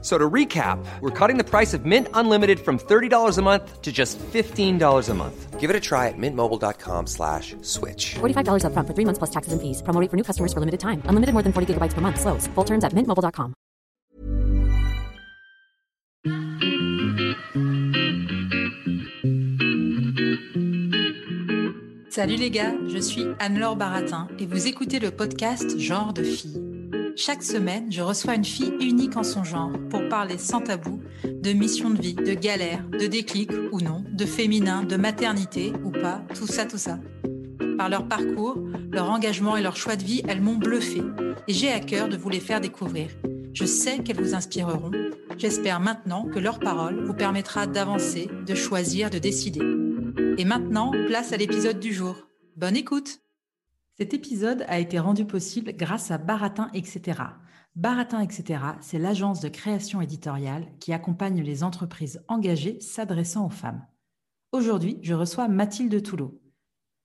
So to recap, we're cutting the price of Mint Unlimited from $30 a month to just $15 a month. Give it a try at mintmobile.com slash switch. $45 upfront for three months plus taxes and fees. Promo rate for new customers for limited time. Unlimited more than 40 gigabytes per month. Slows. Full terms at mintmobile.com. Salut les gars, je suis Anne-Laure Baratin et vous écoutez le podcast Genre de fille. Chaque semaine, je reçois une fille unique en son genre pour parler sans tabou de mission de vie, de galère, de déclic ou non, de féminin, de maternité ou pas, tout ça, tout ça. Par leur parcours, leur engagement et leur choix de vie, elles m'ont bluffé et j'ai à cœur de vous les faire découvrir. Je sais qu'elles vous inspireront. J'espère maintenant que leur parole vous permettra d'avancer, de choisir, de décider. Et maintenant, place à l'épisode du jour. Bonne écoute Cet épisode a été rendu possible grâce à Baratin, etc. Baratin, etc., c'est l'agence de création éditoriale qui accompagne les entreprises engagées s'adressant aux femmes. Aujourd'hui, je reçois Mathilde Toulot.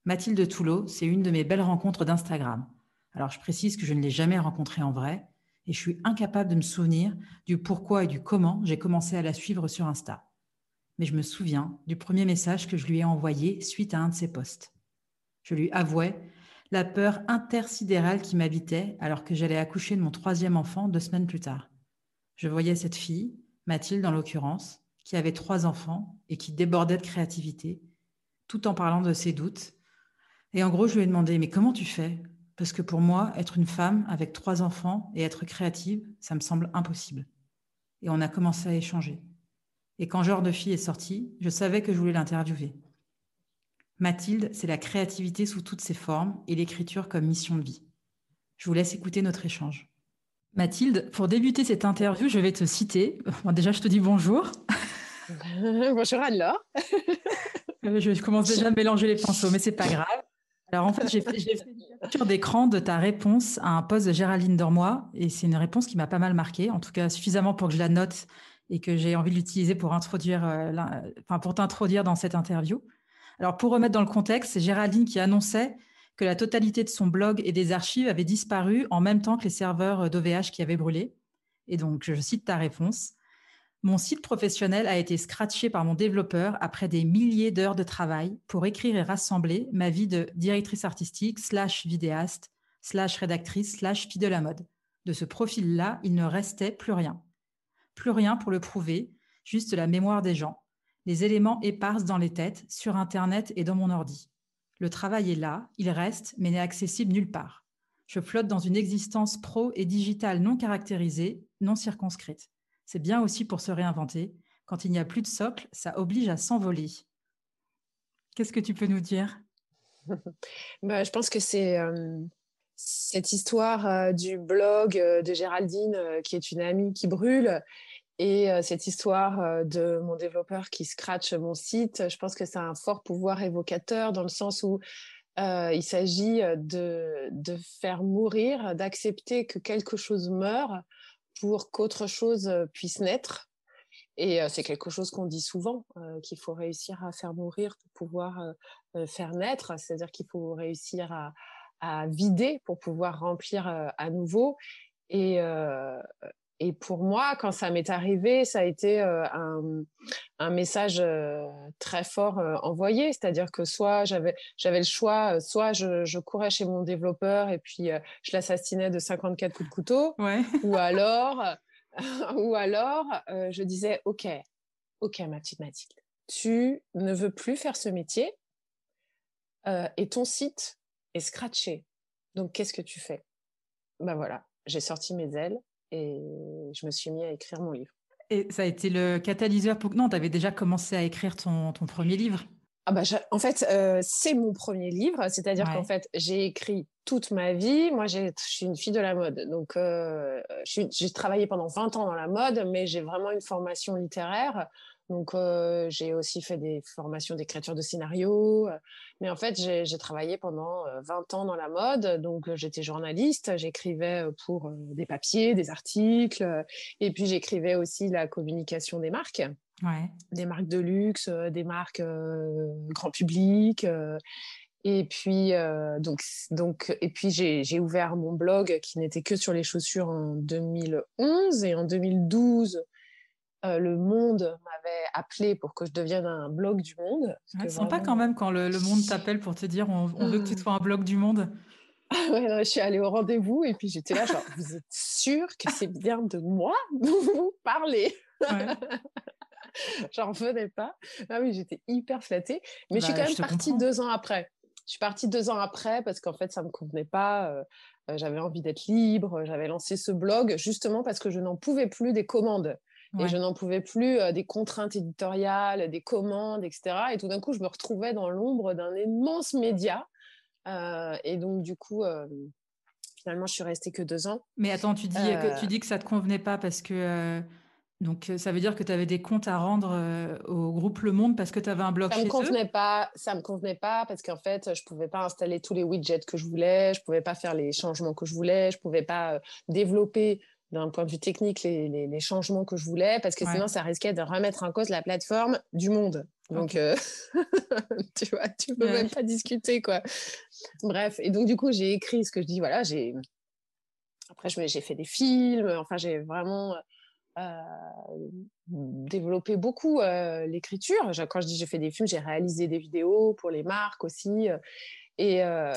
Mathilde Toulot, c'est une de mes belles rencontres d'Instagram. Alors, je précise que je ne l'ai jamais rencontrée en vrai et je suis incapable de me souvenir du pourquoi et du comment j'ai commencé à la suivre sur Insta mais je me souviens du premier message que je lui ai envoyé suite à un de ses posts. Je lui avouais la peur intersidérale qui m'habitait alors que j'allais accoucher de mon troisième enfant deux semaines plus tard. Je voyais cette fille, Mathilde en l'occurrence, qui avait trois enfants et qui débordait de créativité, tout en parlant de ses doutes. Et en gros, je lui ai demandé, mais comment tu fais? Parce que pour moi, être une femme avec trois enfants et être créative, ça me semble impossible. Et on a commencé à échanger. Et quand Genre de fille est sorti, je savais que je voulais l'interviewer. Mathilde, c'est la créativité sous toutes ses formes et l'écriture comme mission de vie. Je vous laisse écouter notre échange. Mathilde, pour débuter cette interview, je vais te citer. déjà, je te dis bonjour. bonjour Anne-Laure. Euh, je, commence déjà à mélanger les pinceaux, mais c'est pas grave. Alors en fait, j'ai fait, fait, une capture d'écran de ta réponse à un poste de Géraldine Dormois et c'est une réponse qui m'a pas mal marqué, en tout cas suffisamment pour que je la note et que j'ai envie de l'utiliser pour introduire, euh, enfin pour t'introduire dans cette interview. Alors pour remettre dans le contexte, c'est Géraldine qui annonçait que la totalité de son blog et des archives avaient disparu en même temps que les serveurs d'OVH qui avaient brûlé. Et donc, je cite ta réponse. Mon site professionnel a été scratché par mon développeur après des milliers d'heures de travail pour écrire et rassembler ma vie de directrice artistique, slash vidéaste, slash rédactrice, slash fille de la mode. De ce profil-là, il ne restait plus rien. Plus rien pour le prouver, juste la mémoire des gens, les éléments épars dans les têtes, sur Internet et dans mon ordi. Le travail est là, il reste, mais n'est accessible nulle part. Je flotte dans une existence pro et digitale non caractérisée, non circonscrite. C'est bien aussi pour se réinventer. Quand il n'y a plus de socle, ça oblige à s'envoler. Qu'est-ce que tu peux nous dire? Bah, Je pense que c'est euh, cette histoire euh, du blog euh, de Géraldine, qui est une amie qui brûle, et cette histoire de mon développeur qui scratch mon site, je pense que c'est un fort pouvoir évocateur dans le sens où il s'agit de, faire mourir, d'accepter que quelque chose meure pour qu'autre chose puisse naître. Et c'est quelque chose qu'on dit souvent, qu'il faut réussir à faire mourir pour pouvoir faire naître, c'est-à-dire qu'il faut réussir à, vider pour pouvoir remplir euh, à nouveau. Et, euh, et pour moi, quand ça m'est arrivé, ça a été euh, un, un, message très fort envoyé, c'est-à-dire que soit j'avais j'avais le choix, soit je, je, courais chez mon développeur et puis je l'assassinais de 54 coups de couteau, ouais. ou alors ou alors je disais ok ok ma petite Mathilde, tu ne veux plus faire ce métier et ton site et scratché. Donc, qu'est-ce que tu fais? Ben voilà, j'ai sorti mes ailes et je me suis mis à écrire mon livre. Et ça a été le catalyseur pour... Non, tu avais déjà commencé à écrire ton, ton premier livre? Ah bah, en fait, euh, c'est mon premier livre, c'est-à-dire qu'en fait, j'ai écrit toute ma vie. Moi, je suis une fille de la mode, donc euh, j'ai travaillé pendant 20 ans dans la mode, mais j'ai vraiment une formation littéraire. Donc, euh, j'ai aussi fait des formations d'écriture de scénario. Mais en fait, j'ai travaillé pendant 20 ans dans la mode. Donc, j'étais journaliste. J'écrivais pour des papiers, des articles. Et puis, j'écrivais aussi la communication des marques. Ouais. Des marques de luxe, des marques grand public. Et puis, donc, donc, et puis j'ai ouvert mon blog qui n'était que sur les chaussures en 2011. Et en 2012, euh, le Monde m'avait appelé pour que je devienne un blog du Monde. C'est sympa quand même quand le, Monde t'appelle pour te dire on, veut que tu sois un blog du Monde. ouais, je suis allée au rendez-vous et puis j'étais là, genre, vous êtes sûr que c'est bien de moi dont vous parlez? Ouais. J'en revenais pas. Ah oui, j'étais hyper flattée. Mais je suis bah, quand même partie deux ans après. Je suis partie deux ans après parce qu'en fait, ça me convenait pas. Euh, euh, j'avais envie d'être libre. J'avais lancé ce blog justement parce que je n'en pouvais plus des commandes. Et je n'en pouvais plus euh, des contraintes éditoriales, des commandes, etc. Et tout d'un coup, je me retrouvais dans l'ombre d'un immense média. Euh, et donc, du coup, euh, finalement, je suis restée que deux ans. Mais attends, tu dis, que, tu dis que ça ne te convenait pas parce que. donc, ça veut dire que tu avais des comptes à rendre au groupe Le Monde parce que tu avais un blog ça chez me convenait pas Ça me convenait pas parce qu'en fait, je ne pouvais pas installer tous les widgets que je voulais, je ne pouvais pas faire les changements que je voulais, je ne pouvais pas développer d'un point de vue technique les, les, changements que je voulais parce que sinon ça risquait de remettre en cause la plateforme du monde. Donc euh, tu vois, tu peux même pas discuter quoi. Bref, et donc du coup j'ai écrit ce que je dis. Voilà, j'ai après j'ai fait des films. Enfin j'ai vraiment euh, développé beaucoup euh, l'écriture. Quand je dis j'ai fait des films, j'ai réalisé des vidéos pour les marques aussi. Et, euh,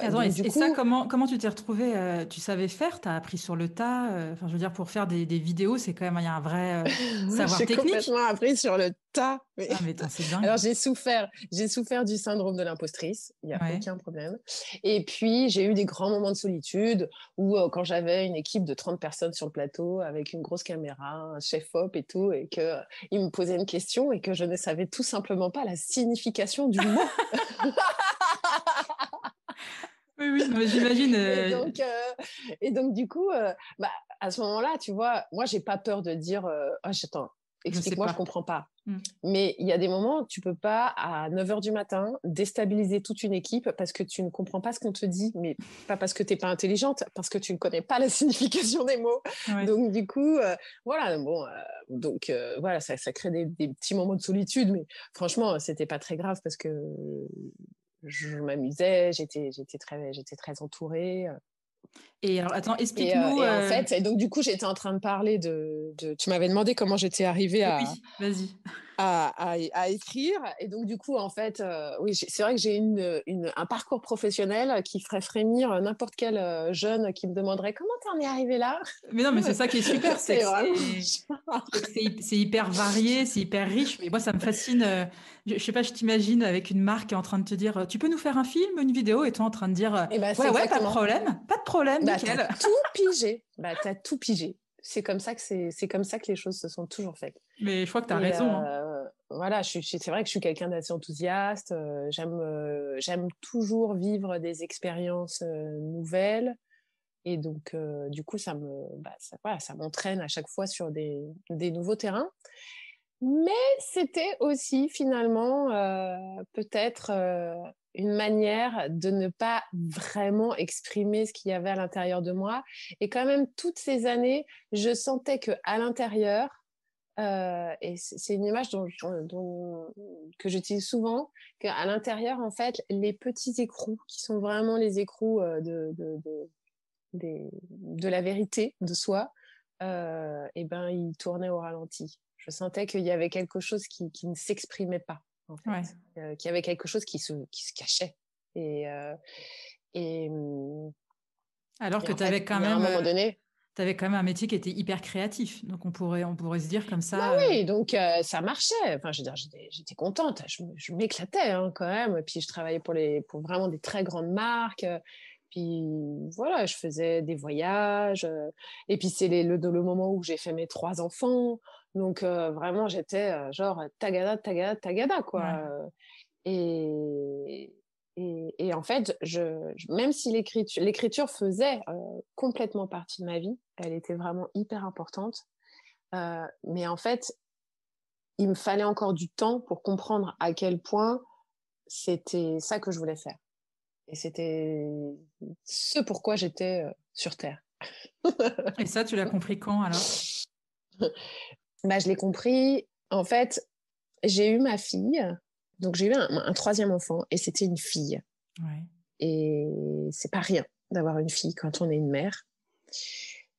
ça, comment, comment tu t'es retrouvé euh, Tu savais faire? Tu as appris sur le tas euh, Enfin, je veux dire, pour faire des, des vidéos, c'est quand même il y a un vrai savoir technique. J'ai complètement appris sur le tas. Mais... Ah, mais c'est dingue. Alors, j'ai souffert, j'ai souffert du syndrome de l'impostrice. Il n'y a aucun problème. Et puis, j'ai eu des grands moments de solitude où, quand j'avais une équipe de 30 personnes sur le plateau avec une grosse caméra, un chef-op et tout, et qu'ils me posaient une question et que je ne savais tout simplement pas la signification du mot. Oui, oui, j'imagine. Et, euh, donc, euh, et donc, du coup, euh, bah, à ce moment-là, tu vois, moi, j'ai pas peur de dire ah, Attends, explique-moi, je, ne comprends pas. Mmh. Mais il y a des moments où tu peux pas, à 9 h du matin, déstabiliser toute une équipe parce que tu ne comprends pas ce qu'on te dit, mais pas parce que tu n'es pas intelligente, parce que tu ne connais pas la signification des mots. Donc, du coup, voilà, bon, donc, voilà, ça, ça crée des, des, petits moments de solitude, mais franchement, c'était pas très grave parce que je m'amusais, j'étais, j'étais très, j'étais très entourée. Et alors, attends, explique-nous. Et, en euh, fait, et donc du coup, j'étais en train de parler de. de... Tu m'avais demandé comment j'étais arrivée à. Oui, vas-y. À, à, écrire. Et donc, du coup, en fait, euh, oui, c'est vrai que j'ai une, une, un parcours professionnel qui ferait frémir n'importe quel euh, jeune qui me demanderait comment t'en es arrivé là? Mais non, mais c'est ça qui est super. c'est, c'est, hyper varié, c'est hyper riche. Mais moi, ça me fascine. Je, ne sais pas, je t'imagine avec une marque en train de te dire Tu peux nous faire un film, une vidéo? Et toi en train de dire eh ben, Ouais, ouais, pas de problème, pas de problème. Bah, t'as tout pigé. Bah, t'as tout pigé. C'est comme ça que c'est, comme ça que les choses se sont toujours faites. Mais je crois que tu as raison. Hein. Euh, voilà, c'est vrai que je suis quelqu'un d'assez enthousiaste. Euh, j'aime, euh, j'aime toujours vivre des expériences nouvelles. Et donc, du coup, ça me, bah, ça, voilà, ça m'entraîne à chaque fois sur des, des nouveaux terrains. Mais c'était aussi finalement peut-être une manière de ne pas vraiment exprimer ce qu'il y avait à l'intérieur de moi. Et quand même, toutes ces années, je sentais que à l'intérieur, euh, et c'est une image dont, que j'utilise souvent, qu'à l'intérieur, en fait, les petits écrous, qui sont vraiment les écrous euh, de, de, de, la vérité de soi, euh, et ben, ils tournaient au ralenti. Je sentais qu'il y avait quelque chose qui ne s'exprimait pas en fait, euh, qu'il y avait quelque chose qui se, qui se cachait. Et, euh, et mmh, alors que tu avais quand même. À un moment euh, donné. Tu avais quand même un métier qui était hyper créatif. Donc, on pourrait, on pourrait se dire comme ça. Bah oui, donc ça marchait. Enfin, je veux dire, j'étais contente. Je, m'éclatais hein, quand même. Et puis, je travaillais pour, les, pour vraiment des très grandes marques. Puis, voilà, je faisais des voyages. Et puis, c'est le, le moment où j'ai fait mes trois enfants. Donc vraiment, j'étais genre tagada, tagada, tagada, quoi. Et, et, en fait, je, même si l'écriture, l'écriture faisait complètement partie de ma vie, elle était vraiment hyper importante. mais en fait, il me fallait encore du temps pour comprendre à quel point c'était ça que je voulais faire. Et c'était ce pourquoi j'étais euh, sur Terre. Et ça, tu l'as compris quand alors? bah, Je l'ai compris. En fait, j'ai eu ma fille. Donc, j'ai eu un, troisième enfant et c'était une fille. Ouais. Et c'est pas rien d'avoir une fille quand on est une mère.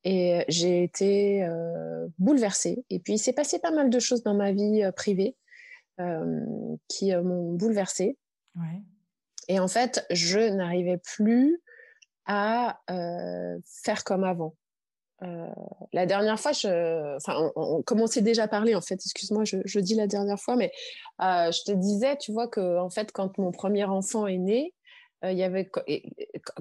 Et j'ai été euh, bouleversée. Et puis, il s'est passé pas mal de choses dans ma vie euh, privée euh, qui m'ont bouleversée. Ouais. Et en fait, je n'arrivais plus à faire comme avant. La dernière fois, je, enfin, on, commençait déjà à parler en fait. Excuse-moi, je, dis la dernière fois, mais je te disais, tu vois que en fait, quand mon premier enfant est né, il y avait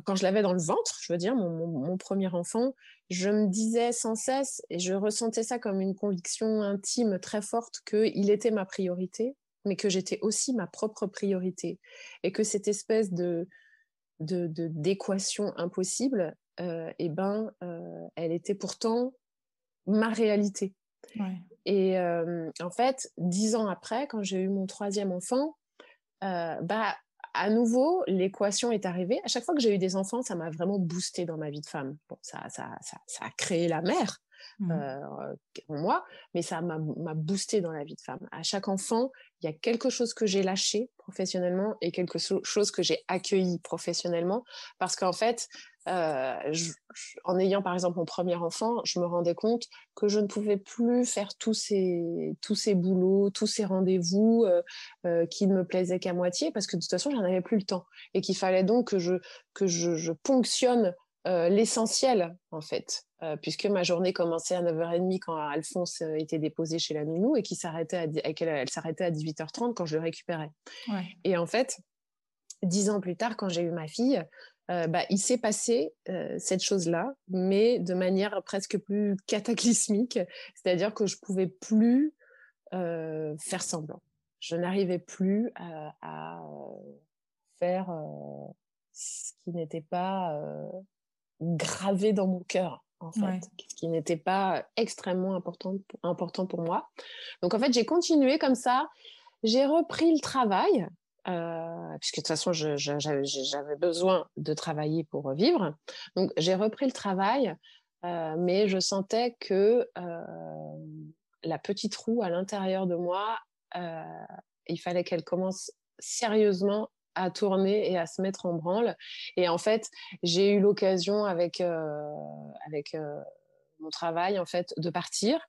quand je l'avais dans le ventre, je veux dire, mon, mon, premier enfant, je me disais sans cesse et je ressentais ça comme une conviction intime très forte qu'il était ma priorité, mais que j'étais aussi ma propre priorité et que cette espèce de d'équation impossible, euh, eh ben, euh, elle était pourtant ma réalité. Et euh, en fait, dix ans après, quand j'ai eu mon troisième enfant, bah à nouveau, l'équation est arrivée. À chaque fois que j'ai eu des enfants, ça m'a vraiment boosté dans ma vie de femme. Bon, ça, ça, ça, ça a créé la mère mmh. en moi, mais ça m'a boosté dans la vie de femme. À chaque enfant, il y a quelque chose que j'ai lâché professionnellement et quelque chose que j'ai accueilli professionnellement, parce qu'en fait, euh, en ayant par exemple mon premier enfant, je me rendais compte que je ne pouvais plus faire tous ces, tous ces boulots, tous ces rendez-vous euh, euh, qui ne me plaisaient qu'à moitié parce que de toute façon, j'en avais plus le temps et qu'il fallait donc que je, que je, je ponctionne l'essentiel en fait. puisque ma journée commençait à 9h30 quand Alphonse était déposé chez la nounou et qui s'arrêtait à, elle, s'arrêtait à 18h30 quand je le récupérais. Ouais. Et en fait, dix ans plus tard, quand j'ai eu ma fille, euh, bah, il s'est passé euh, cette chose-là, mais de manière presque plus cataclysmique, c'est-à-dire que je pouvais plus euh, faire semblant. Je n'arrivais plus à, à faire ce qui n'était pas gravé dans mon cœur, en fait, ce qui n'était pas extrêmement important, important pour moi. Donc en fait, j'ai continué comme ça. J'ai repris le travail euh, puisque de toute façon, j'avais besoin de travailler pour vivre. Donc, j'ai repris le travail, euh, mais je sentais que euh, la petite roue à l'intérieur de moi, il fallait qu'elle commence sérieusement à tourner et à se mettre en branle. Et en fait, j'ai eu l'occasion avec, avec mon travail, en fait, de partir.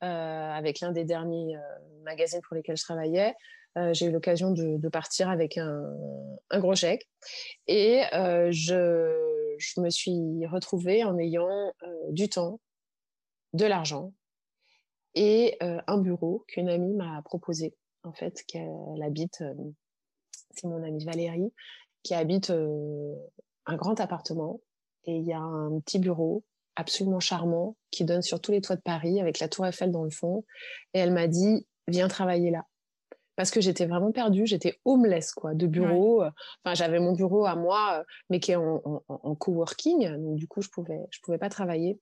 avec l'un des derniers magazines pour lesquels je travaillais, euh, j'ai eu l'occasion de, partir avec un, gros chèque. Et euh, je, je, me suis retrouvée en ayant euh, du temps, de l'argent et un bureau qu'une amie m'a proposé, en fait, qu'elle habite, c'est mon amie Valérie, qui habite un grand appartement. Et il y a un petit bureau absolument charmant qui donne sur tous les toits de Paris avec la tour Eiffel dans le fond. Et elle m'a dit, viens travailler là parce que j'étais vraiment perdue, j'étais homeless quoi, de bureau. Euh, enfin, j'avais mon bureau à moi, euh, mais qui est en, en, coworking, donc du coup, je pouvais, je pouvais pas travailler.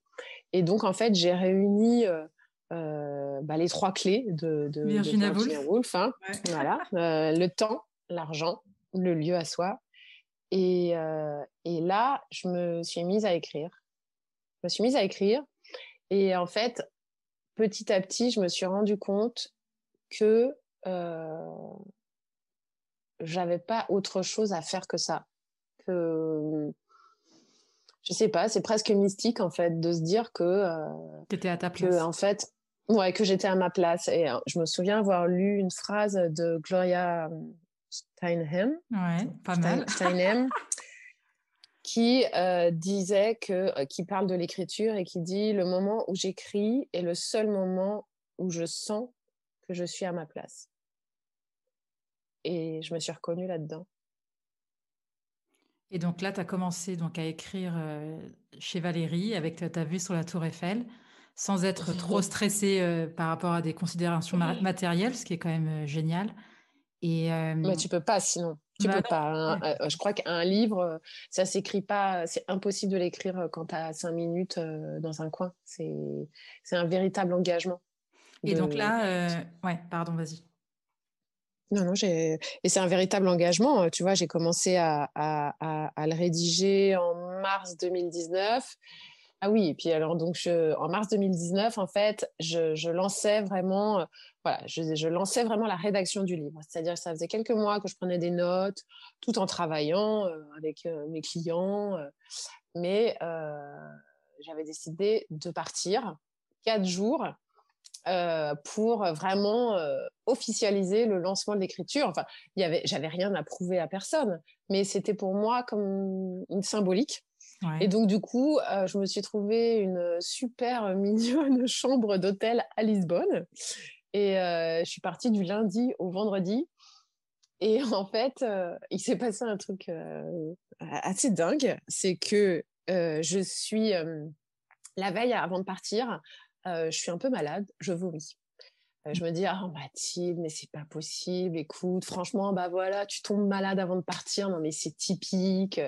Et donc, en fait, j'ai réuni euh, bah, les trois clés de, de Virginia, Woolf. Hein. voilà, le temps, l'argent, le lieu à soi. Et, et là, je me suis mise à écrire. Je me suis mise à écrire. Et en fait, petit à petit, je me suis rendu compte que j'avais pas autre chose à faire que ça. Que je sais pas, c'est presque mystique en fait de se dire que euh, à ta place. Que, en fait, ouais, que j'étais à ma place. Et euh, je me souviens avoir lu une phrase de Gloria Steinem, ouais, pas mal. qui disait que, qui parle de l'écriture et qui dit le moment où j'écris est le seul moment où je sens que je suis à ma place. Et je me suis reconnue là-dedans. Et donc là, tu as commencé donc à écrire euh, chez Valérie avec ta vue sur la tour Eiffel, sans être trop stressée euh, par rapport à des considérations matérielles, ce qui est quand même euh, génial. Et, Mais tu peux pas sinon. Tu bah peux pas. Hein. Je crois qu'un livre, ça s'écrit pas. C'est impossible de l'écrire quand tu as cinq minutes dans un coin. C'est un véritable engagement. Et donc là, ouais, pardon, vas-y. Non, non, j'ai... et c'est un véritable engagement. Tu vois, j'ai commencé à, à, à, le rédiger en mars 2019. Ah oui, et puis alors, donc, je, en mars 2019, en fait, je, je lançais vraiment, voilà, je, je, lançais vraiment la rédaction du livre. C'est-à-dire que ça faisait quelques mois que je prenais des notes, tout en travaillant avec mes clients. mais j'avais décidé de partir quatre jours euh, pour vraiment euh, officialiser le lancement de l'écriture. Enfin, il y avait, j'avais rien à prouver à personne, mais c'était pour moi comme une symbolique. Et donc du coup, euh, je me suis trouvé une super mignonne chambre d'hôtel à Lisbonne. Et je suis partie du lundi au vendredi. Et en fait, il s'est passé un truc assez dingue, c'est que je suis la veille avant de partir, je suis un peu malade, je vomis. je me dis, ah Mathilde, mais c'est pas possible, écoute, franchement, bah voilà, tu tombes malade avant de partir, non mais c'est typique.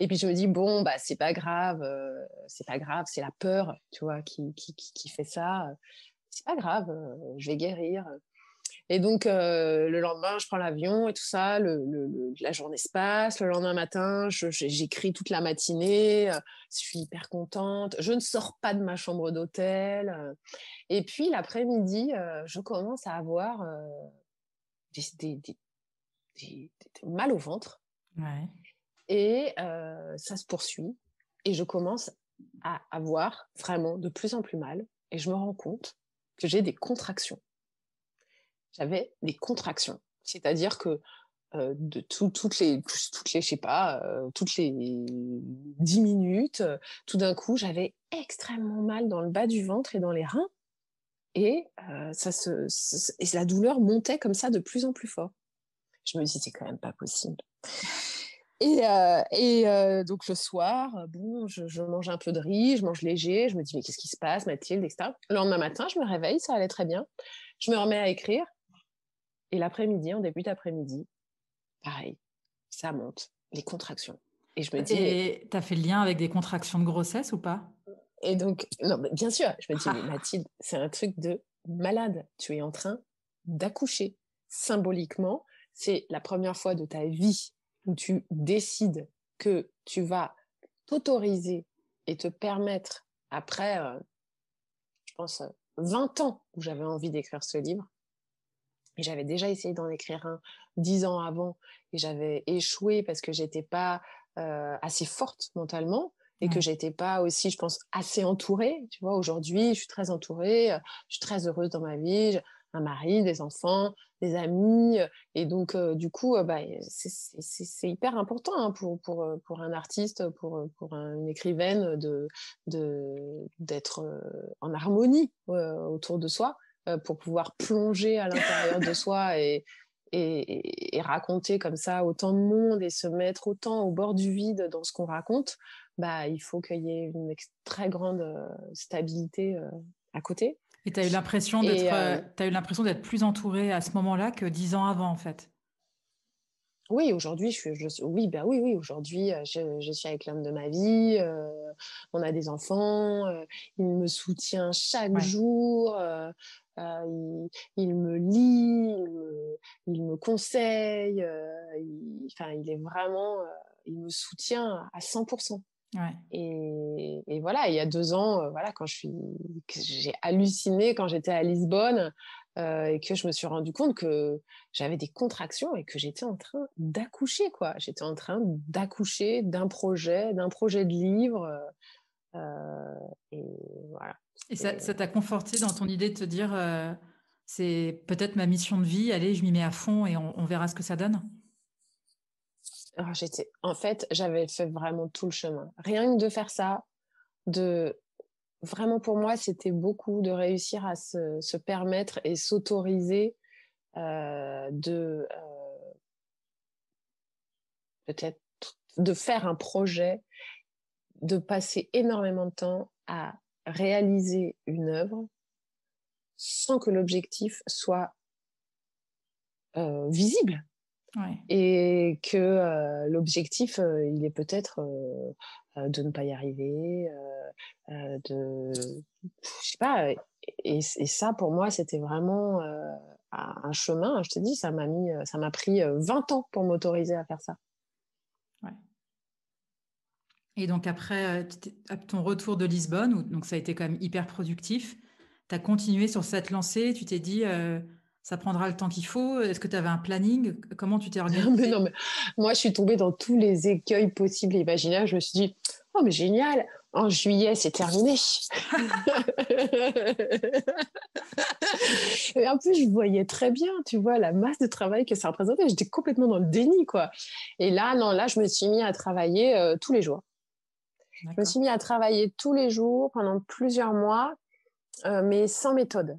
Et puis je me dis, bon, bah c'est pas grave, c'est pas grave, c'est la peur, tu vois, qui, qui, qui fait ça. C'est pas grave, je vais guérir. Et donc, euh, le lendemain, je prends l'avion et tout ça. Le, la journée se passe. Le lendemain matin, j'écris toute la matinée. Euh, je suis hyper contente. Je ne sors pas de ma chambre d'hôtel. Euh. Et puis, l'après-midi, je commence à avoir des, des, des, mal au ventre. Ouais. Et ça se poursuit. Et je commence à avoir vraiment de plus en plus mal. Et je me rends compte que j'ai des contractions j'avais des contractions. C'est-à-dire que euh, de toutes les, toutes les, je sais pas, euh, toutes les dix minutes, euh, tout d'un coup, j'avais extrêmement mal dans le bas du ventre et dans les reins. Et, ça se, et la douleur montait comme ça de plus en plus fort. Je me dis, c'est quand même pas possible. Et, et donc le soir, bon, je, je, mange un peu de riz, je mange léger, je me dis, mais qu'est-ce qui se passe, Mathilde, etc. Le lendemain matin, je me réveille, ça allait très bien. Je me remets à écrire et l'après-midi, en début d'après-midi, pareil, ça monte, les contractions. Et je me dis. Et tu as fait le lien avec des contractions de grossesse ou pas? Et donc, non, mais bien sûr, je me dis, Mathilde, c'est un truc de malade. Tu es en train d'accoucher. Symboliquement, c'est la première fois de ta vie où tu décides que tu vas t'autoriser et te permettre, après, euh, je pense, 20 ans où j'avais envie d'écrire ce livre, et j'avais déjà essayé d'en écrire un dix ans avant et j'avais échoué parce que j'étais pas euh, assez forte mentalement et que j'étais pas aussi, je pense, assez entourée. Tu vois, aujourd'hui, je suis très entourée, euh, je suis très heureuse dans ma vie, j'ai un mari, des enfants, des amis, et donc euh, du coup, bah, c'est hyper important hein, pour, pour, pour un artiste, pour, pour une écrivaine de d'être en harmonie autour de soi. Euh, pour pouvoir plonger à l'intérieur de soi et, et, raconter comme ça autant de monde et se mettre autant au bord du vide dans ce qu'on raconte, bah, il faut qu'il y ait une très grande euh, stabilité euh, à côté. Et tu as eu l'impression d'être plus entourée à ce moment-là que dix ans avant en fait? Oui, aujourd'hui, je, je, oui, ben oui, oui, aujourd'hui, je, je, suis avec l'homme de ma vie. on a des enfants. il me soutient chaque jour. Euh, il, me lit, il me, conseille, euh, il, enfin, il est vraiment, euh, il me soutient à 100%. Et, voilà, il y a deux ans, voilà, quand je suis, j'ai halluciné quand j'étais à Lisbonne et que je me suis rendu compte que j'avais des contractions et que j'étais en train d'accoucher, quoi. J'étais en train d'accoucher d'un projet, d'un projet de livre. Et voilà. Et ça t'a conforté dans ton idée de te dire, euh, c'est peut-être ma mission de vie, allez, je m'y mets à fond et on, verra ce que ça donne? J'étais, En fait, j'avais fait vraiment tout le chemin. Rien que de faire ça, de vraiment pour moi, c'était beaucoup de réussir à se, permettre et s'autoriser euh, de euh, peut-être de faire un projet, de passer énormément de temps à réaliser une œuvre sans que l'objectif soit euh, visible. Et que euh, l'objectif, euh, il est peut-être de ne pas y arriver, de, je sais pas. et, ça, pour moi, c'était vraiment un chemin. Je te dis, ça m'a mis, ça m'a pris 20 ans pour m'autoriser à faire ça. Et donc après ton retour de Lisbonne, donc ça a été quand même hyper productif, tu as continué sur cette lancée, tu t'es dit ça prendra le temps qu'il faut Est-ce que tu avais un planning? Comment tu t'es organisé? non, mais Moi, je suis tombée dans tous les écueils possibles et imaginables. Je me suis dit, oh, mais génial, en juillet, c'est terminé. et en plus, je voyais très bien, tu vois, la masse de travail que ça représentait. J'étais complètement dans le déni, quoi. Et là, non, là, je me suis mis à travailler euh, tous les jours. Je me suis mis à travailler tous les jours pendant plusieurs mois, euh, mais sans méthode.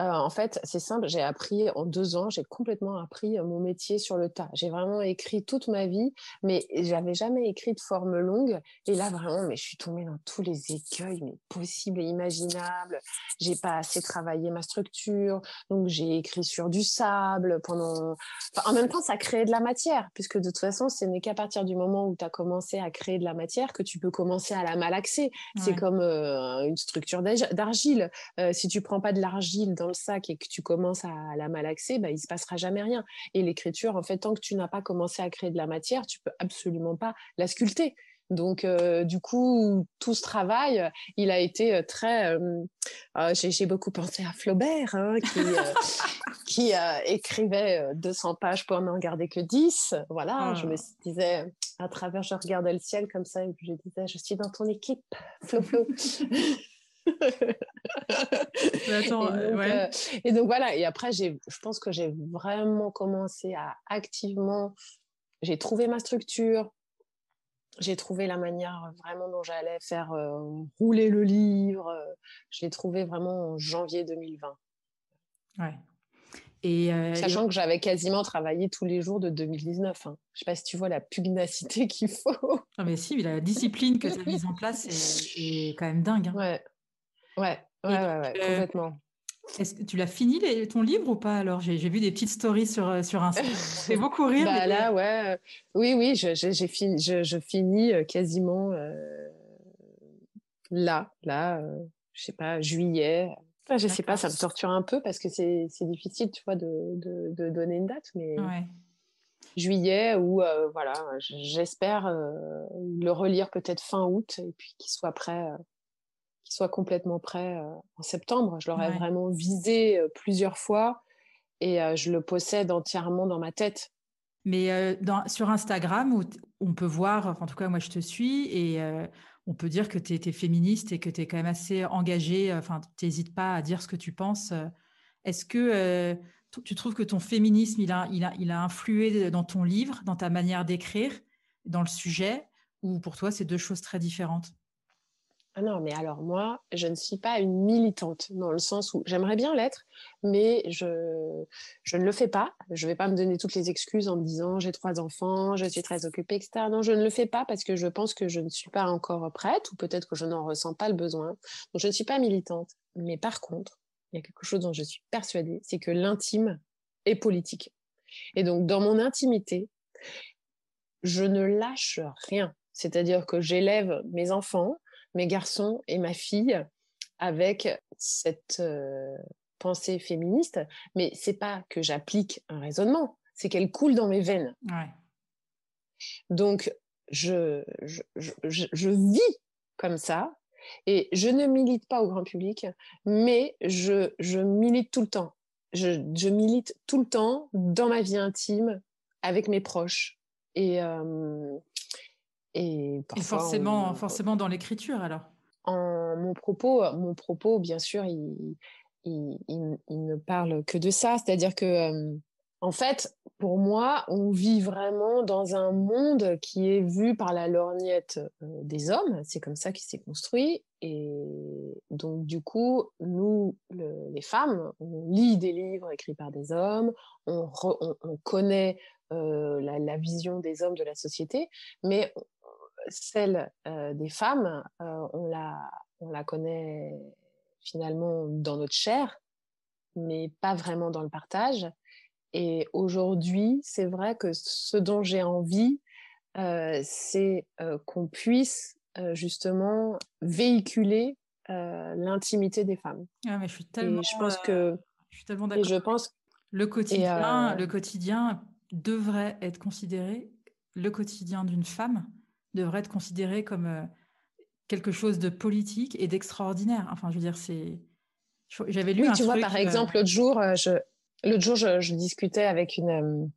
Euh, en fait, c'est simple, j'ai appris en deux ans, j'ai complètement appris mon métier sur le tas. J'ai vraiment écrit toute ma vie, mais j'avais jamais écrit de forme longue. Et là, vraiment, mais je suis tombée dans tous les écueils, mais possibles et imaginables. J'ai pas assez travaillé ma structure, donc j'ai écrit sur du sable pendant. en même temps, ça créait de la matière, puisque de toute façon, ce n'est qu'à partir du moment où tu as commencé à créer de la matière que tu peux commencer à la malaxer. C'est comme euh, une structure d'argile. si tu prends pas de l'argile dans le sac et que tu commences à la malaxer, bah, il se passera jamais rien. Et l'écriture, en fait, tant que tu n'as pas commencé à créer de la matière, tu peux absolument pas la sculpter. Donc, euh, du coup, tout ce travail, il a été euh, très. Euh, j'ai beaucoup pensé à Flaubert, hein, qui, qui écrivait 200 pages pour n'en garder que 10. Voilà, je me ah. disais, à travers, je regardais le ciel comme ça, et je disais, je suis dans ton équipe, Flo Flo. Euh, euh, et, donc, voilà, et après, je pense que j'ai vraiment commencé à activement, j'ai trouvé ma structure, j'ai trouvé la manière vraiment dont j'allais faire euh, rouler le livre, je l'ai trouvé vraiment en janvier 2020. Ouais. Et Sachant que j'avais quasiment travaillé tous les jours de 2019. Hein. Je ne sais pas si tu vois la pugnacité qu'il faut. Non, mais si, la discipline que tu as mise en place est, quand même dingue. Hein. Ouais. Ouais, ouais, ouais, complètement. Est-ce que tu l'as fini ton livre ou pas alors? J'ai vu des petites stories sur, euh, sur Instagram. Ça beaucoup rire. bah, là, ouais. Euh, oui, oui, je, fini, je, finis euh, quasiment là, là, je sais pas, juillet. Enfin, je sais pas, ça me torture un peu parce que c'est difficile, tu vois, de, de, de, donner une date, mais juillet ou voilà, j'espère le relire peut-être fin août et puis qu'il soit prêt qu'il soit complètement prêt euh, en septembre. Je l'aurais vraiment visé euh, plusieurs fois et euh, je le possède entièrement dans ma tête. Mais dans, sur Instagram, où on peut voir, en tout cas moi je te suis, et on peut dire que tu es, féministe et que tu es quand même assez engagée, enfin tu n'hésites pas à dire ce que tu penses. Est-ce que tu trouves que ton féminisme, il a, il, a, il a influé dans ton livre, dans ta manière d'écrire, dans le sujet, ou pour toi c'est deux choses très différentes? Ah non, mais alors moi, je ne suis pas une militante dans le sens où j'aimerais bien l'être, mais je, je ne le fais pas. Je ne vais pas me donner toutes les excuses en me disant j'ai trois enfants, je suis très occupée, etc. Non, je ne le fais pas parce que je pense que je ne suis pas encore prête ou peut-être que je n'en ressens pas le besoin. Donc je ne suis pas militante. Mais par contre, il y a quelque chose dont je suis persuadée, c'est que l'intime est politique. Et donc dans mon intimité, je ne lâche rien. C'est-à-dire que j'élève mes enfants, mes garçons et ma fille avec cette euh, pensée féministe, mais c'est pas que j'applique un raisonnement, c'est qu'elle coule dans mes veines. Donc, je, je, vis comme ça et je ne milite pas au grand public, mais je, milite tout le temps. Je, milite tout le temps dans ma vie intime, avec mes proches. Et, euh, et, forcément, forcément dans l'écriture alors? En, mon, propos, mon propos, bien sûr, il, il, il, ne parle que de ça. C'est-à-dire que, euh, en fait, pour moi, on vit vraiment dans un monde qui est vu par la lorgnette euh, des hommes. C'est comme ça qu'il s'est construit. Et donc, du coup, nous, les femmes, on lit des livres écrits par des hommes, on, on, connaît euh, la, la, vision des hommes de la société, mais celle euh, des femmes, euh, on, la, on la connaît finalement dans notre chair, mais pas vraiment dans le partage. Et aujourd'hui, c'est vrai que ce dont j'ai envie, euh, c'est qu'on puisse justement véhiculer l'intimité des femmes. Ah, mais je suis tellement. Et je pense que. Je suis tellement d'accord. Et je pense. Le quotidien, le quotidien devrait être considéré, le quotidien d'une femme devrait être considéré comme quelque chose de politique et d'extraordinaire. Enfin, je veux dire, c'est. J'avais lu oui, un tu vois, par exemple, l'autre jour, je, l'autre jour, je, je, discutais avec une.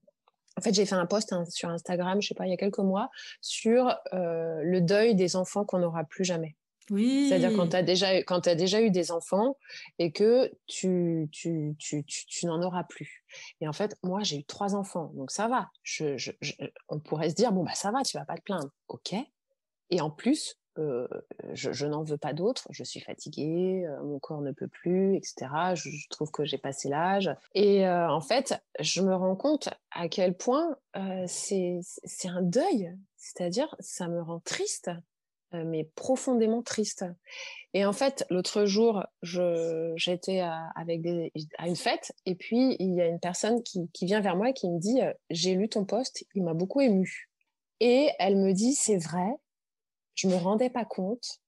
En fait, j'ai fait un post hein, sur Instagram, je sais pas, il y a quelques mois, sur euh, le deuil des enfants qu'on n'aura plus jamais. Oui. C'est-à-dire quand tu as, déjà, quand as déjà eu des enfants et que tu, tu, tu, tu, tu n'en auras plus. Et en fait, moi, j'ai eu trois enfants, donc ça va. Je, je, on pourrait se dire, bon, bah ça va, tu vas pas te plaindre. OK. Et en plus, euh, je, je n'en veux pas d'autres, je suis fatiguée, euh, mon corps ne peut plus, etc. Je, je trouve que j'ai passé l'âge. Et euh, en fait, je me rends compte à quel point c'est un deuil, c'est-à-dire ça me rend triste, mais profondément triste. Et en fait, l'autre jour, j'étais des, à une fête, et puis il y a une personne qui, vient vers moi et qui me dit, j'ai lu ton poste, il m'a beaucoup ému. Et elle me dit, c'est vrai, je me rendais pas compte.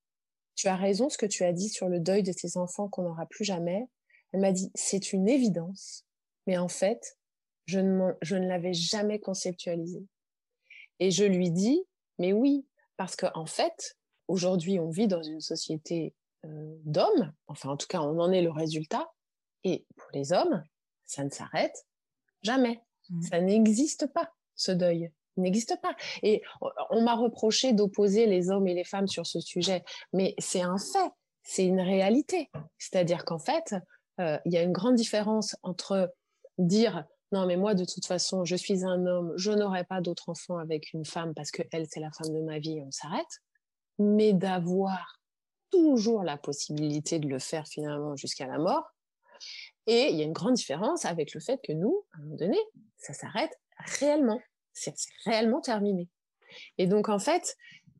Tu as raison, ce que tu as dit sur le deuil de tes enfants qu'on n'aura plus jamais. Elle m'a dit, c'est une évidence, mais en fait, je ne, je ne l'avais jamais conceptualisé. Et je lui dis, mais oui, parce qu'en en fait, aujourd'hui, on vit dans une société euh, d'hommes, enfin en tout cas, on en est le résultat, et pour les hommes, ça ne s'arrête jamais. Mmh. Ça n'existe pas, ce deuil n'existe pas. Et on m'a reproché d'opposer les hommes et les femmes sur ce sujet, mais c'est un fait, c'est une réalité. C'est-à-dire qu'en fait, euh, il y a une grande différence entre dire non mais moi de toute façon je suis un homme, je n'aurai pas d'autres enfants avec une femme parce que elle c'est la femme de ma vie et on s'arrête, mais d'avoir toujours la possibilité de le faire finalement jusqu'à la mort. Et il y a une grande différence avec le fait que nous, à un moment donné, ça s'arrête réellement c'est réellement terminé. Et donc, en fait,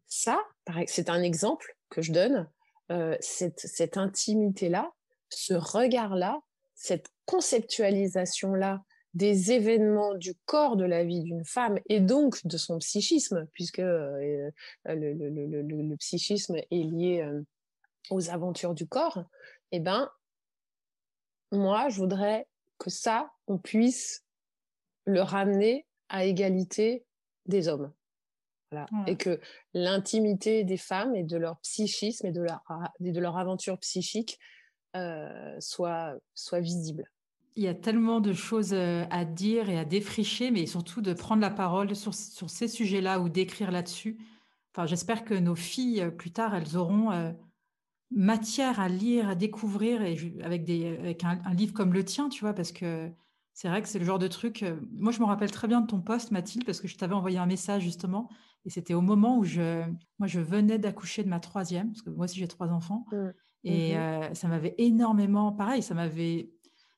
ça, c'est un exemple que je donne, euh, cette intimité-là, ce regard-là, cette conceptualisation-là des événements du corps de la vie d'une femme et donc de son psychisme, puisque euh, le, le, le, le, psychisme est lié euh, aux aventures du corps, eh ben, moi, je voudrais que ça, on puisse le ramener à égalité des hommes. Voilà. Et que l'intimité des femmes et de leur psychisme et de leur, et de leur aventure psychique euh, soit, soit visible. Il y a tellement de choses euh, à dire et à défricher, mais surtout de prendre la parole sur, sur ces sujets-là ou d'écrire là-dessus. Enfin, j'espère que nos filles, euh, plus tard, elles auront euh, matière à lire, à découvrir, et avec, des, avec un, un, livre comme le tien, tu vois, parce que c'est vrai que c'est le genre de truc. Moi, je me rappelle très bien de ton poste, Mathilde, parce que je t'avais envoyé un message justement, et c'était au moment où je, moi, je venais d'accoucher de ma troisième, parce que moi aussi j'ai trois enfants, mmh. et mmh. euh, ça m'avait énormément, pareil, ça m'avait,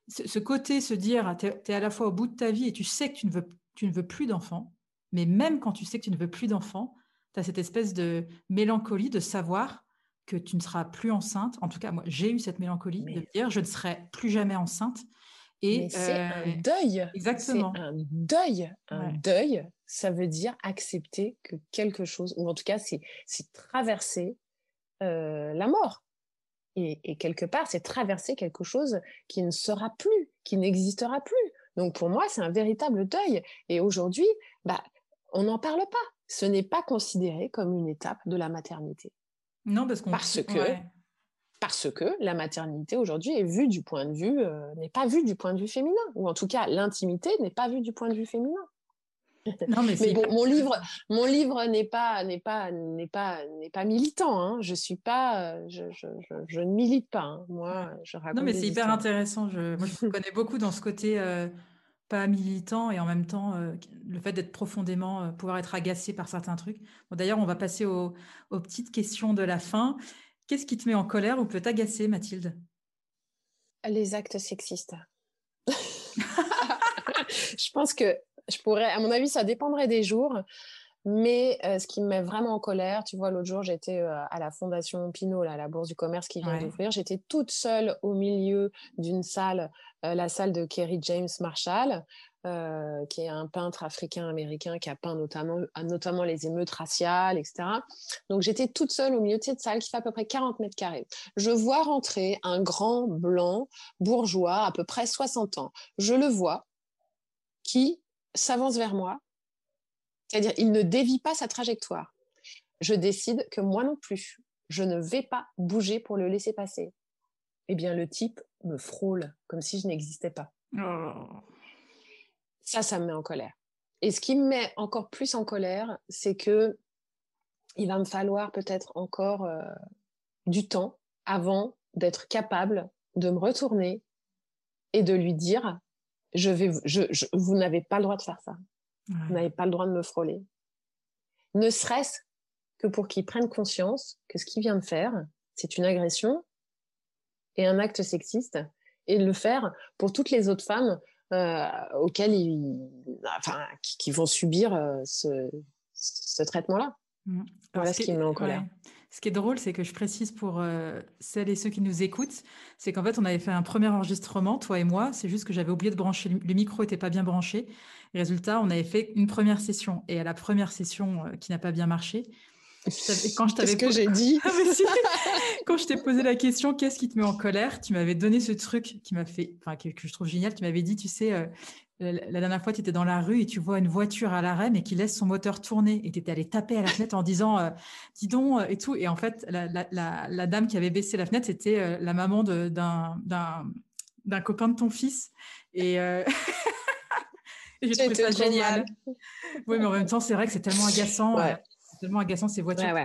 ce, côté, se dire, tu es, es, à la fois au bout de ta vie et tu sais que tu ne veux, tu ne veux plus d'enfants, mais même quand tu sais que tu ne veux plus d'enfants, tu as cette espèce de mélancolie de savoir que tu ne seras plus enceinte. En tout cas, moi, j'ai eu cette mélancolie mais... de dire, je ne serai plus jamais enceinte. Et c'est euh, un deuil. Exactement. C'est un deuil. Un ouais. deuil, ça veut dire accepter que quelque chose, ou en tout cas, c'est traverser euh, la mort. Et, et, quelque part, c'est traverser quelque chose qui ne sera plus, qui n'existera plus. Donc pour moi, c'est un véritable deuil. Et aujourd'hui, bah, on n'en parle pas. Ce n'est pas considéré comme une étape de la maternité. Non, parce qu'on parce que ouais parce que la maternité aujourd'hui est vue du point de vue euh, n'est pas vue du point de vue féminin ou en tout cas l'intimité n'est pas vue du point de vue féminin. Non, mais, mais bon, mon livre, mon livre n'est pas n'est pas n'est pas n'est pas militant. Hein. Je suis pas, je, je, je, je ne milite pas. Hein. Moi, je raconte. Non, mais c'est hyper intéressant. Je, moi, je connais beaucoup dans ce côté euh, pas militant et en même temps euh, le fait d'être profondément euh, pouvoir être agacé par certains trucs. Bon, D'ailleurs, on va passer aux, aux petites questions de la fin. Qu'est-ce qui te met en colère ou peut t'agacer, Mathilde? Les actes sexistes. je pense que je pourrais, à mon avis, ça dépendrait des jours. Mais euh, ce qui me met vraiment en colère, tu vois, l'autre jour, j'étais euh, à la Fondation Pinot, là, à la Bourse du Commerce qui vient ouais. d'ouvrir. J'étais toute seule au milieu d'une salle, euh, la salle de Kerry James Marshall. qui est un peintre africain-américain qui a peint notamment, notamment les émeutes raciales, etc. Donc j'étais toute seule au milieu de cette salle qui fait à peu près 40 mètres carrés. Je vois rentrer un grand blanc bourgeois, à peu près 60 ans. Je le vois qui s'avance vers moi, c'est-à-dire il ne dévie pas sa trajectoire. Je décide que moi non plus, je ne vais pas bouger pour le laisser passer. Eh bien, le type me frôle comme si je n'existais pas. Oh. Ça, ça me met en colère. Et ce qui me met encore plus en colère, c'est que il va me falloir peut-être encore euh, du temps avant d'être capable de me retourner et de lui dire je vais, je, vous n'avez pas le droit de faire ça. Vous n'avez pas le droit de me frôler. Ne serait-ce que pour qu'il prenne conscience que ce qu'il vient de faire, c'est une agression et un acte sexiste, et le faire pour toutes les autres femmes euh, auxquelles ils, enfin, qui, vont subir euh, ce, ce traitement-là. Mmh. Voilà ce, qui me met en colère. Ce qui est drôle, c'est que je précise pour euh, celles et ceux qui nous écoutent, c'est qu'en fait, on avait fait un premier enregistrement, toi et moi. C'est juste que j'avais oublié de brancher, le micro n'était pas bien branché. résultat, on avait fait une première session. Et à la première session qui n'a pas bien marché, quand je t'avais que j'ai dit ah, Quand je t'ai posé la question, qu'est-ce qui te met en colère? Tu m'avais donné ce truc qui m'a fait, enfin que, je trouve génial. Tu m'avais dit, tu sais, euh, la, dernière fois, tu étais dans la rue et tu vois une voiture à l'arrêt mais qui laisse son moteur tourner et tu étais allé taper à la fenêtre en disant, euh, dis donc euh, et tout. Et en fait, la, dame qui avait baissé la fenêtre, c'était la maman d'un copain de ton fils et j'ai trouvé ça génial. Oui, mais en même temps, c'est vrai que c'est tellement agaçant agaçant ces voitures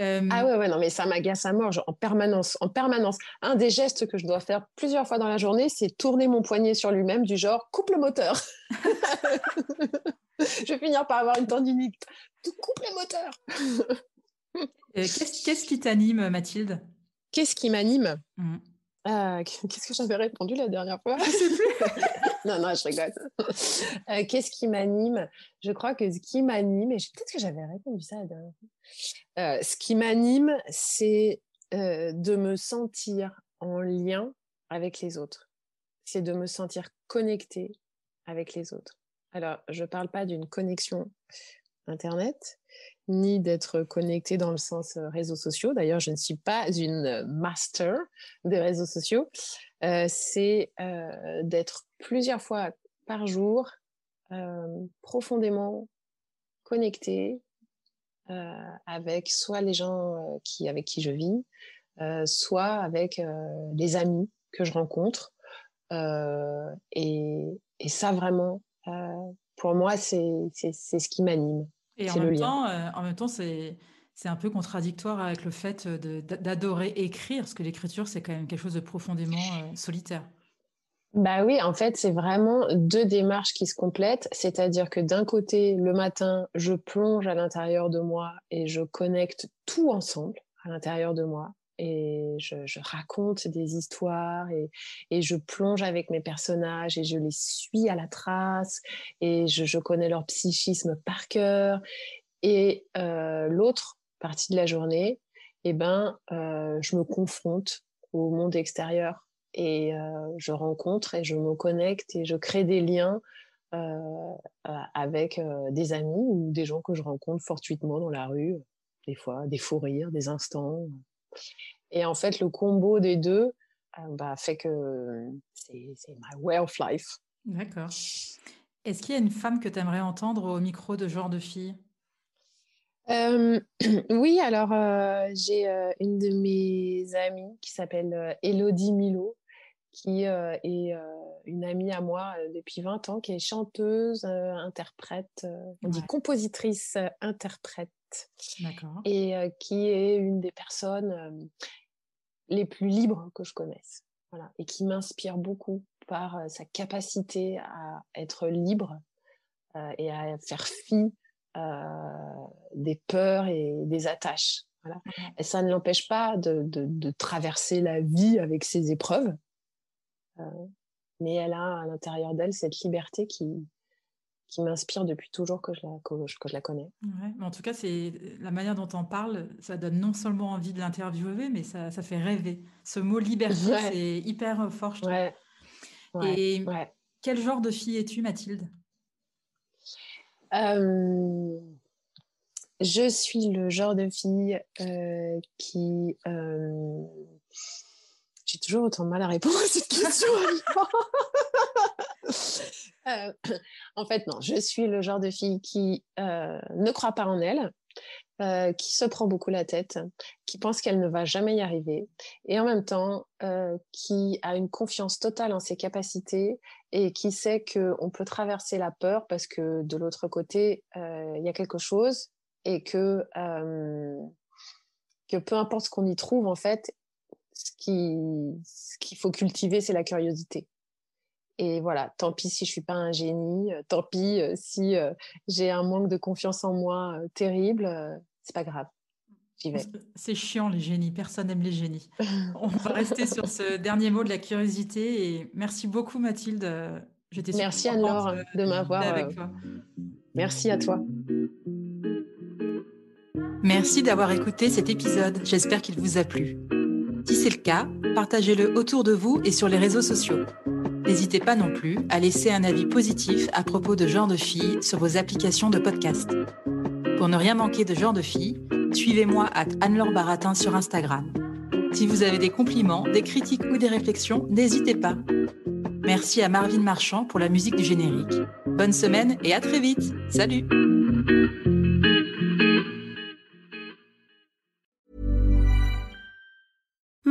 euh, Ah ouais, ouais, non, mais ça m'agace à mort, en permanence, en permanence. Un des gestes que je dois faire plusieurs fois dans la journée, c'est tourner mon poignet sur lui-même, du genre coupe le moteur. je vais finir par avoir une tendinite. Coupe le moteur. Qu'est-ce qui t'anime, Mathilde? Qu'est-ce qui m'anime? Mmh. Euh, Qu'est-ce que j'avais répondu la dernière fois? Je sais plus. non, non, je rigole. Euh, qu'est-ce qui m'anime? Je crois que ce qui m'anime, et peut-être que j'avais répondu ça la dernière fois, euh, ce qui m'anime, c'est de me sentir en lien avec les autres. C'est de me sentir connectée avec les autres. Alors, je ne parle pas d'une connexion Internet, ni d'être connecté dans le sens réseaux sociaux. D'ailleurs, je ne suis pas une master des réseaux sociaux. c'est d'être plusieurs fois par jour profondément connecté avec soit les gens qui, avec qui je vis, soit avec les amis que je rencontre. Et, et, ça, vraiment, pour moi, c'est ce qui m'anime. Et en même, temps, euh, en même temps, c'est c'est un peu contradictoire avec le fait d'adorer écrire, parce que l'écriture, c'est quand même quelque chose de profondément euh, solitaire. Bah oui, en fait, c'est vraiment deux démarches qui se complètent. C'est-à-dire que d'un côté, le matin, je plonge à l'intérieur de moi et je connecte tout ensemble à l'intérieur de moi. Et je, raconte des histoires et, et, je plonge avec mes personnages et je les suis à la trace et je, connais leur psychisme par cœur. Et euh, l'autre partie de la journée, eh ben, euh, je me confronte au monde extérieur et euh, je rencontre et je me connecte et je crée des liens avec des amis ou des gens que je rencontre fortuitement dans la rue, des fois, des fous rires, des instants. Et en fait, le combo des deux bah, fait que c'est my way of life. D'accord. Est-ce qu'il y a une femme que tu aimerais entendre au micro de genre de fille? Euh, oui, alors euh, j'ai euh, une de mes amies qui s'appelle Elodie Milo, qui est une amie à moi depuis 20 ans, qui est chanteuse, interprète, on dit compositrice, interprète, et qui est une des personnes les plus libres que je connaisse, voilà, et qui m'inspire beaucoup par sa capacité à être libre et à faire fi des peurs et des attaches. Voilà. Et ça ne l'empêche pas de, de, traverser la vie avec ses épreuves, euh, mais elle a à l'intérieur d'elle cette liberté qui, qui m'inspire depuis toujours que je la, que je, la connais. Ouais, en tout cas, c'est la manière dont on parle, ça donne non seulement envie de l'interviewer, mais ça, ça, fait rêver. Ce mot liberté, c'est hyper fort, je trouve. Et Quel genre de fille es-tu, Mathilde? Euh, Je suis le genre de fille euh, qui... Euh, j'ai toujours autant de mal à répondre à cette question. en fait, non, je suis le genre de fille qui ne croit pas en elle, euh, qui se prend beaucoup la tête, qui pense qu'elle ne va jamais y arriver, et en même temps euh, qui a une confiance totale en ses capacités et qui sait qu'on peut traverser la peur parce que de l'autre côté, euh, il y a quelque chose et que, que peu importe ce qu'on y trouve, en fait, ce qu'il faut cultiver, c'est la curiosité. Et voilà, tant pis si je suis pas un génie, euh, tant pis euh, si euh, j'ai un manque de confiance en moi terrible, c'est pas grave. C'est chiant les génies, personne n'aime les génies. On va rester sur ce dernier mot de la curiosité et merci beaucoup Mathilde. merci Anne-Laure de m'avoir. Merci à toi. Merci d'avoir écouté cet épisode. J'espère qu'il vous a plu. Si c'est le cas, partagez-le autour de vous et sur les réseaux sociaux. N'hésitez pas non plus à laisser un avis positif à propos de Genre de Filles sur vos applications de podcast. Pour ne rien manquer de Genre de Filles, suivez-moi à Anne-Laure Baratin sur Instagram. Si vous avez des compliments, des critiques ou des réflexions, n'hésitez pas. Merci à Marvin Marchand pour la musique du générique. Bonne semaine et à très vite. Salut